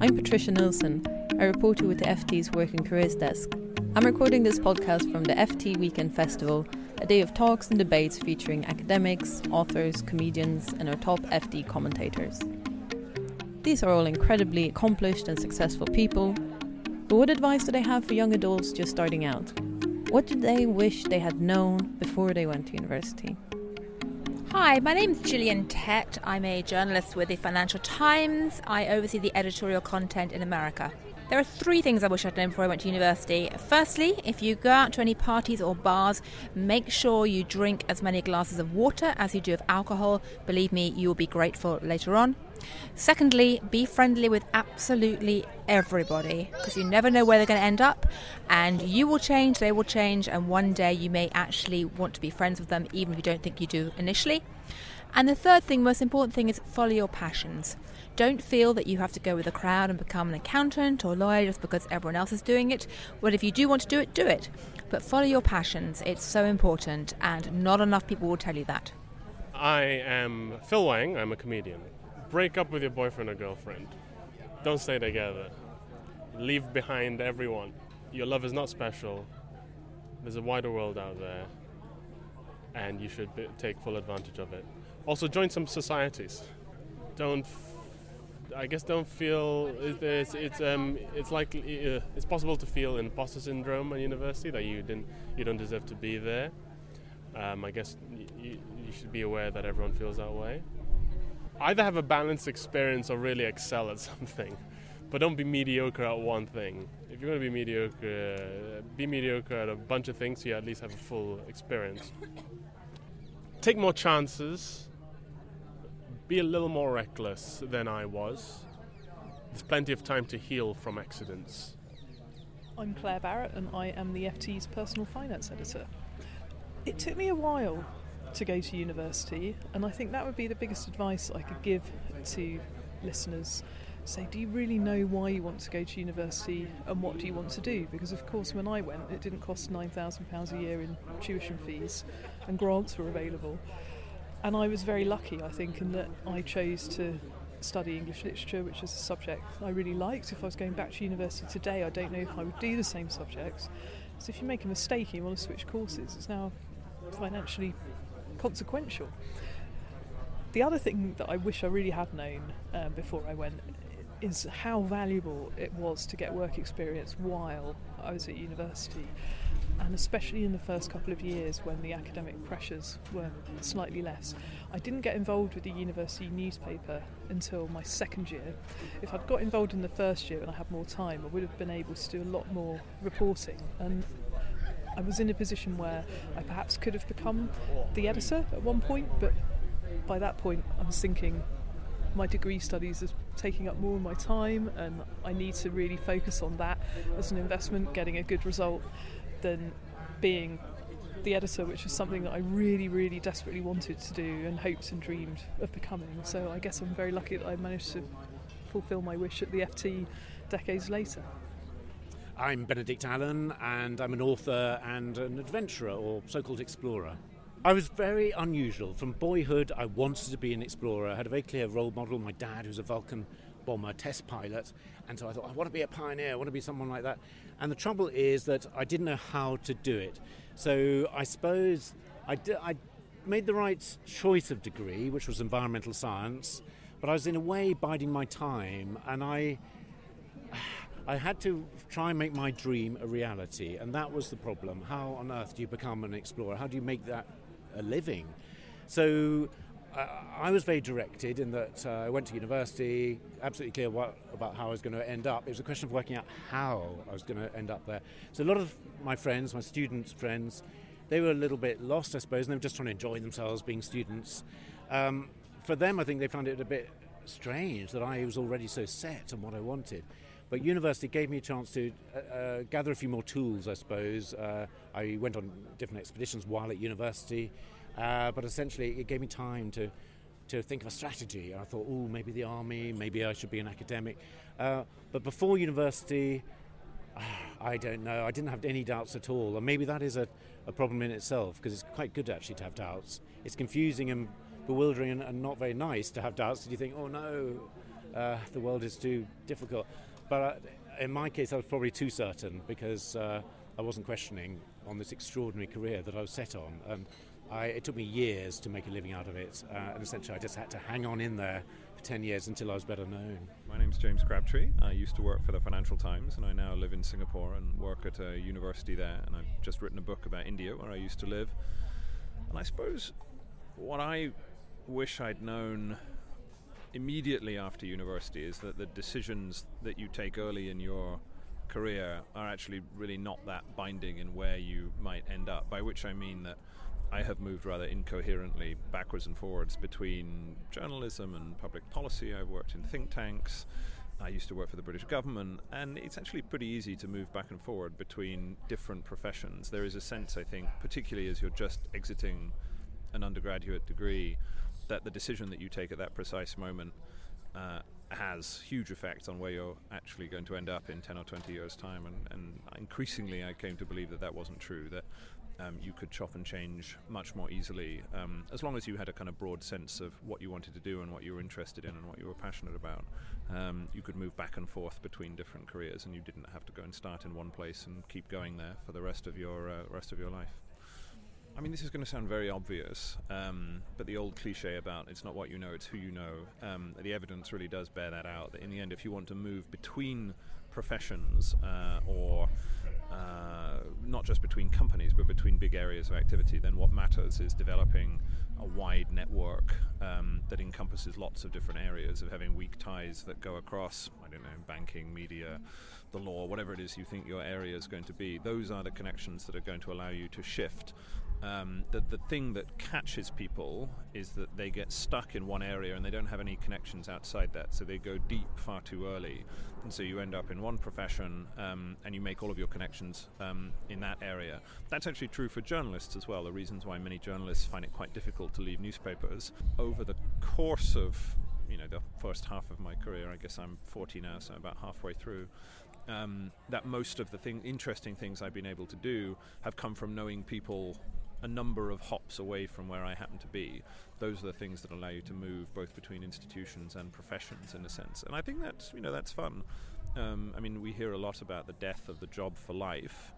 I'm Patricia Nilsson, a reporter with the FT's Work and Careers Desk. I'm recording this podcast from the FT Weekend Festival, a day of talks and debates featuring academics, authors, comedians, and our top FT commentators. These are all incredibly accomplished and successful people, but what advice do they have for young adults just starting out? What did they wish they had known before they went to university? Hi, my name is Gillian Tett. I'm a journalist with the Financial Times. I oversee the editorial content in America. There are three things I wish I'd known before I went to university. Firstly, if you go out to any parties or bars, make sure you drink as many glasses of water as you do of alcohol. Believe me, you will be grateful later on. Secondly, be friendly with absolutely everybody because you never know where they're going to end up, and you will change, they will change, and one day you may actually want to be friends with them even if you don't think you do initially. And the third thing, most important thing, is follow your passions. Don't feel that you have to go with the crowd and become an accountant or lawyer just because everyone else is doing it. Well, if you do want to do it, do it. But follow your passions. It's so important, and not enough people will tell you that. I am Phil Wang. I'm a comedian. Break up with your boyfriend or girlfriend. Don't stay together. Leave behind everyone. Your love is not special. There's a wider world out there, and you should be, take full advantage of it. Also, join some societies. Don't, I guess, don't feel it's it's um it's like uh, it's possible to feel imposter syndrome at university that you didn't you don't deserve to be there. Um, I guess you, you should be aware that everyone feels that way. Either have a balanced experience or really excel at something, but don't be mediocre at one thing. If you're going to be mediocre, be mediocre at a bunch of things so you at least have a full experience. Take more chances be a little more reckless than I was. There's plenty of time to heal from accidents. I'm Claer Barrett and I am the FT's personal finance editor. It took me a while to go to university, and I think that would be the biggest advice I could give to listeners. Say, do you really know why you want to go to university and what do you want to do? Because, of course, when I went, it didn't cost £9,000 a year in tuition fees, and grants were available and I was very lucky, I think, in that I chose to study English literature, which is a subject I really liked. If I was going back to university today, I don't know if I would do the same subjects. So if you make a mistake and you want to switch courses, it's now financially consequential. The other thing that I wish I really had known um, before I went is how valuable it was to get work experience while I was at university and especially in the first couple of years when the academic pressures were slightly less. I didn't get involved with the university newspaper until my second year. If I'd got involved in the first year and I had more time, I would have been able to do a lot more reporting. And I was in a position where I perhaps could have become the editor at one point, but by that point I was thinking my degree studies is taking up more of my time and I need to really focus on that as an investment, getting a good result than being the editor, which was something that I really, really desperately wanted to do and hoped and dreamed of becoming. So I guess I'm very lucky that I managed to fulfil my wish at the FT decades later. I'm Benedict Allen, and I'm an author and an adventurer, or so called explorer. I was very unusual. From boyhood, I wanted to be an explorer. I had a very clear role model, my dad, who's a Vulcan bomber test pilot. And so I thought, I want to be a pioneer, I want to be someone like that. And the trouble is that I didn't know how to do it. So I suppose I, made the right choice of degree, which was environmental science, but I was in a way biding my time, and I. I had to try and make my dream a reality, and that was the problem. How on earth do you become an explorer? How do you make that a living? So I was very directed in that uh, I went to university, absolutely clear what, about how I was going to end up. It was a question of working out how I was going to end up there. So a lot of my friends, my students' friends, they were a little bit lost, I suppose, and they were just trying to enjoy themselves being students. Um, for them, I think they found it a bit strange that I was already so set on what I wanted. But university gave me a chance to uh, uh, gather a few more tools, I suppose. Uh, I went on different expeditions while at university, uh, but essentially it gave me time to to think of a strategy. I thought, oh, maybe the army, maybe I should be an academic. Uh, but before university, I don't know. I didn't have any doubts at all. And maybe that is a, a problem in itself because it's quite good actually to have doubts. It's confusing and bewildering and, and not very nice to have doubts you think, oh no, uh, the world is too difficult. But uh, in my case, I was probably too certain because uh, I wasn't questioning on this extraordinary career that I was set on. And I, it took me years to make a living out of it. Uh, and essentially, I just had to hang on in there for 10 years until I was better known. My name's James Crabtree. I used to work for the Financial Times and I now live in Singapore and work at a university there. And I've just written a book about India where I used to live. And I suppose what I wish I'd known immediately after university is that the decisions that you take early in your career are actually really not that binding in where you might end up. By which I mean that I have moved rather incoherently backwards and forwards between journalism and public policy. I've worked in think tanks. I used to work for the British government, and it's actually pretty easy to move back and forward between different professions. There is a sense, I think, particularly as you're just exiting an undergraduate degree, that the decision that you take at that precise moment uh, has huge effects on where you're actually going to end up in 10 or 20 years' time. And, and increasingly, I came to believe that that wasn't true, that um, you could chop and change much more easily um, as long as you had a kind of broad sense of what you wanted to do and what you were interested in and what you were passionate about. Um, you could move back and forth between different careers, and you didn't have to go and start in one place and keep going there for the rest of your uh, rest of your life. I mean, this is going to sound very obvious, um, but the old cliche about it's not what you know, it's who you know, um, the evidence really does bear that out. That in the end, if you want to move between professions uh, or uh, not just between companies but between big areas of activity, then what matters is developing a wide network um, that encompasses lots of different areas of having weak ties that go across, I don't know, banking, media, the law, whatever it is you think your area is going to be. Those are the connections that are going to allow you to shift um, the, the thing that catches people is that they get stuck in one area and they don't have any connections outside that. So they go deep far too early. And so you end up in one profession um, and you make all of your connections um, in that area. That's actually true for journalists as well. The reasons why many journalists find it quite difficult to leave newspapers. Over the course of you know the first half of my career, I guess I'm 40 now, so about halfway through. Um, that most of the thing, interesting things I've been able to do have come from knowing people a number of hops away from where I happen to be. Those are the things that allow you to move both between institutions and professions, in a sense. And I think that's you know that's fun. Um, I mean, we hear a lot about the death of the job for life.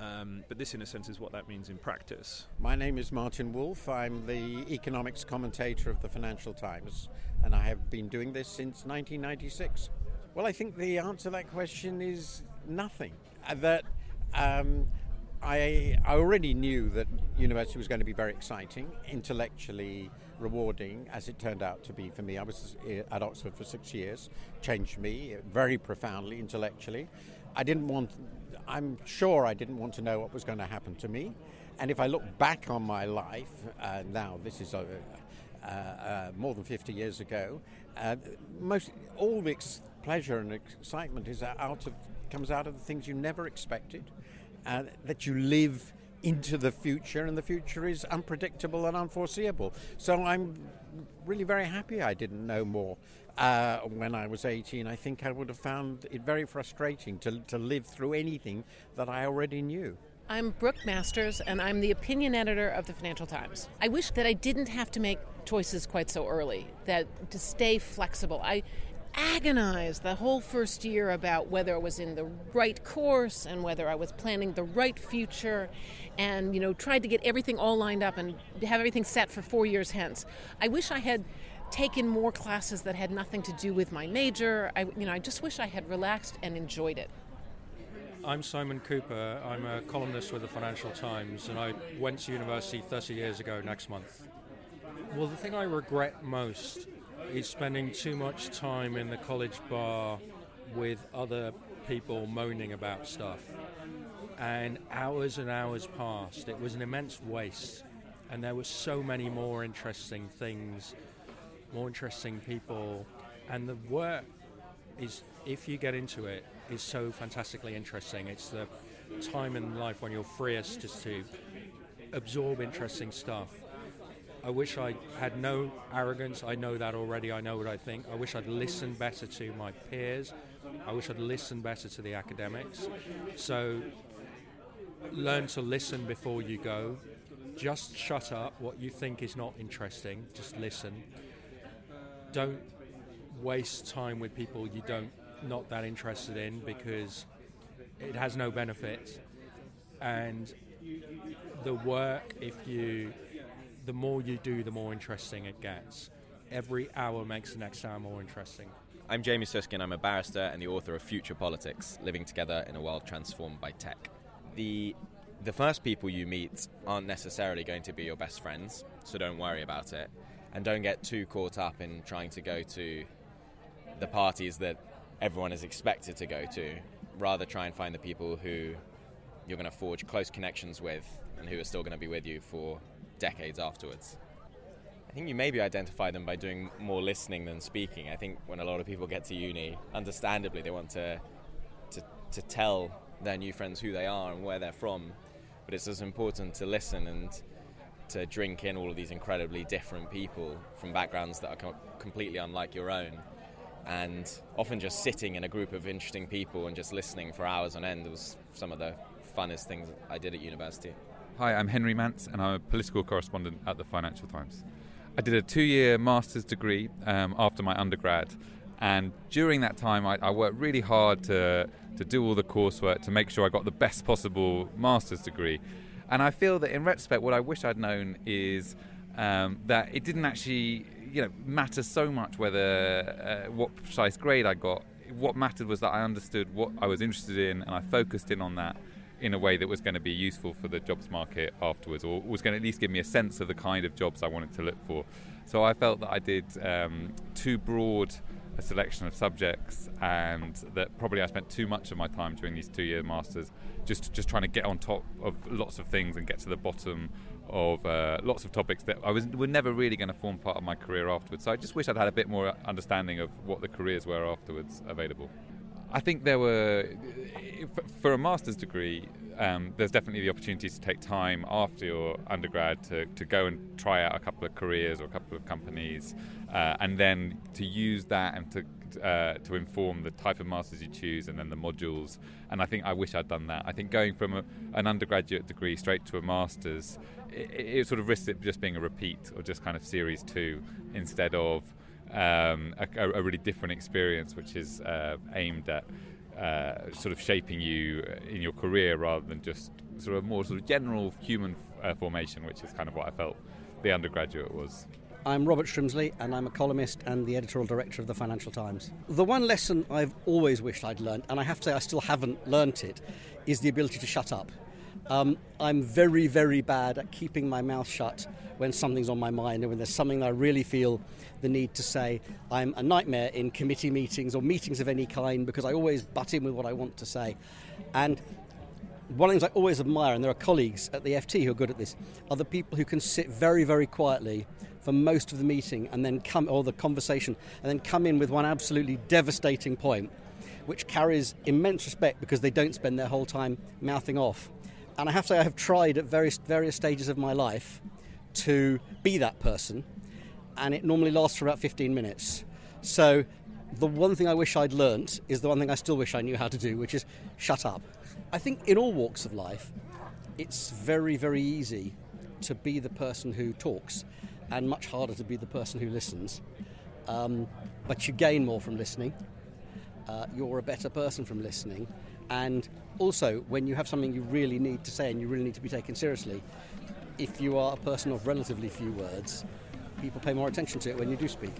Um, but this, in a sense, is what that means in practice. My name is Martin Wolf. I'm the economics commentator of the Financial Times, and I have been doing this since 1996. Well, I think the answer to that question is nothing. Uh, that um, I, I already knew that university was going to be very exciting, intellectually rewarding, as it turned out to be for me. I was at Oxford for six years, changed me very profoundly intellectually. I didn't want, I'm sure I didn't want to know what was going to happen to me. And if I look back on my life, uh, now this is uh, uh, more than 50 years ago, uh, most all the ex- pleasure and excitement is out of comes out of the things you never expected uh, that you live into the future, and the future is unpredictable and unforeseeable. So I'm really very happy I didn't know more. Uh, when I was 18, I think I would have found it very frustrating to, to live through anything that I already knew. I'm Brooke Masters, and I'm the opinion editor of the Financial Times. I wish that I didn't have to make choices quite so early, that to stay flexible. I agonized the whole first year about whether I was in the right course and whether I was planning the right future and you know tried to get everything all lined up and have everything set for 4 years hence. I wish I had taken more classes that had nothing to do with my major. I you know I just wish I had relaxed and enjoyed it. I'm Simon Kuper. I'm a columnist with the Financial Times and I went to university 30 years ago next month. Well, the thing I regret most is spending too much time in the college bar with other people moaning about stuff. and hours and hours passed. It was an immense waste, and there were so many more interesting things, more interesting people, and the work is, if you get into it, is so fantastically interesting. It's the time in life when you're freest just to absorb interesting stuff. I wish I had no arrogance. I know that already. I know what I think. I wish I'd listened better to my peers. I wish I'd listened better to the academics. So learn to listen before you go. Just shut up what you think is not interesting. Just listen. Don't waste time with people you don't not that interested in because it has no benefit. And the work, if you, the more you do, the more interesting it gets. Every hour makes the next hour more interesting. I'm Jamie Susskind. I'm a barrister and the author of Future Politics Living Together in a World Transformed by Tech. The, the first people you meet aren't necessarily going to be your best friends, so don't worry about it. And don't get too caught up in trying to go to the parties that everyone is expected to go to. Rather, try and find the people who you're going to forge close connections with and who are still going to be with you for decades afterwards. I think you maybe identify them by doing more listening than speaking. I think when a lot of people get to uni, understandably, they want to, to, to tell their new friends who they are and where they're from. But it's as important to listen and to drink in all of these incredibly different people from backgrounds that are com- completely unlike your own. And often just sitting in a group of interesting people and just listening for hours on end was some of the funnest things I did at university. Hi, I'm Henry Mance, and I'm a political correspondent at the Financial Times. I did a two year master's degree um, after my undergrad, and during that time, I, I, worked really hard to, to do all the coursework to make sure I got the best possible master's degree. And I feel that in retrospect, what I wish I'd known is um, that it didn't actually you know matter so much whether uh, what precise grade I got. What mattered was that I understood what I was interested in, and I focused in on that in a way that was going to be useful for the jobs market afterwards, or was going to at least give me a sense of the kind of jobs I wanted to look for. So I felt that I did um, too broad a selection of subjects, and that probably I spent too much of my time during these two-year masters just just trying to get on top of lots of things and get to the bottom of uh, lots of topics that I was were never really going to form part of my career afterwards. So I just wish I'd had a bit more understanding of what the careers were afterwards available. I think there were, for a master's degree, um, there's definitely the opportunity to take time after your undergrad to, to go and try out a couple of careers or a couple of companies, uh, and then to use that and to uh, to inform the type of masters you choose and then the modules. And I think I wish I'd done that. I think going from a, an undergraduate degree straight to a master's, it, it, sort of risks it just being a repeat or just kind of series two instead of um, a, a, really different experience, which is uh, aimed at uh, sort of shaping you in your career rather than just sort of more sort of general human uh, formation, which is kind of what I felt the undergraduate was. I'm Robert Shrimsley, and I'm a columnist and the editorial director of the Financial Times. The one lesson I've always wished I'd learned, and I have to say I still haven't learnt it, is the ability to shut up. Um, I'm very, very bad at keeping my mouth shut when something's on my mind and when there's something I really feel the need to say. I'm a nightmare in committee meetings or meetings of any kind because I always butt in with what I want to say. And one of the things I always admire, and there are colleagues at the FT who are good at this, are the people who can sit very, very quietly for most of the meeting and then come, or the conversation, and then come in with one absolutely devastating point, which carries immense respect because they don't spend their whole time mouthing off. And I have to say, I have tried at various, various stages of my life to be that person, and it normally lasts for about 15 minutes. So, the one thing I wish I'd learnt is the one thing I still wish I knew how to do, which is shut up. I think in all walks of life, it's very, very easy to be the person who talks, and much harder to be the person who listens. Um, but you gain more from listening. Uh, you're a better person from listening, and also, when you have something you really need to say and you really need to be taken seriously, if you are a person of relatively few words, people pay more attention to it when you do speak.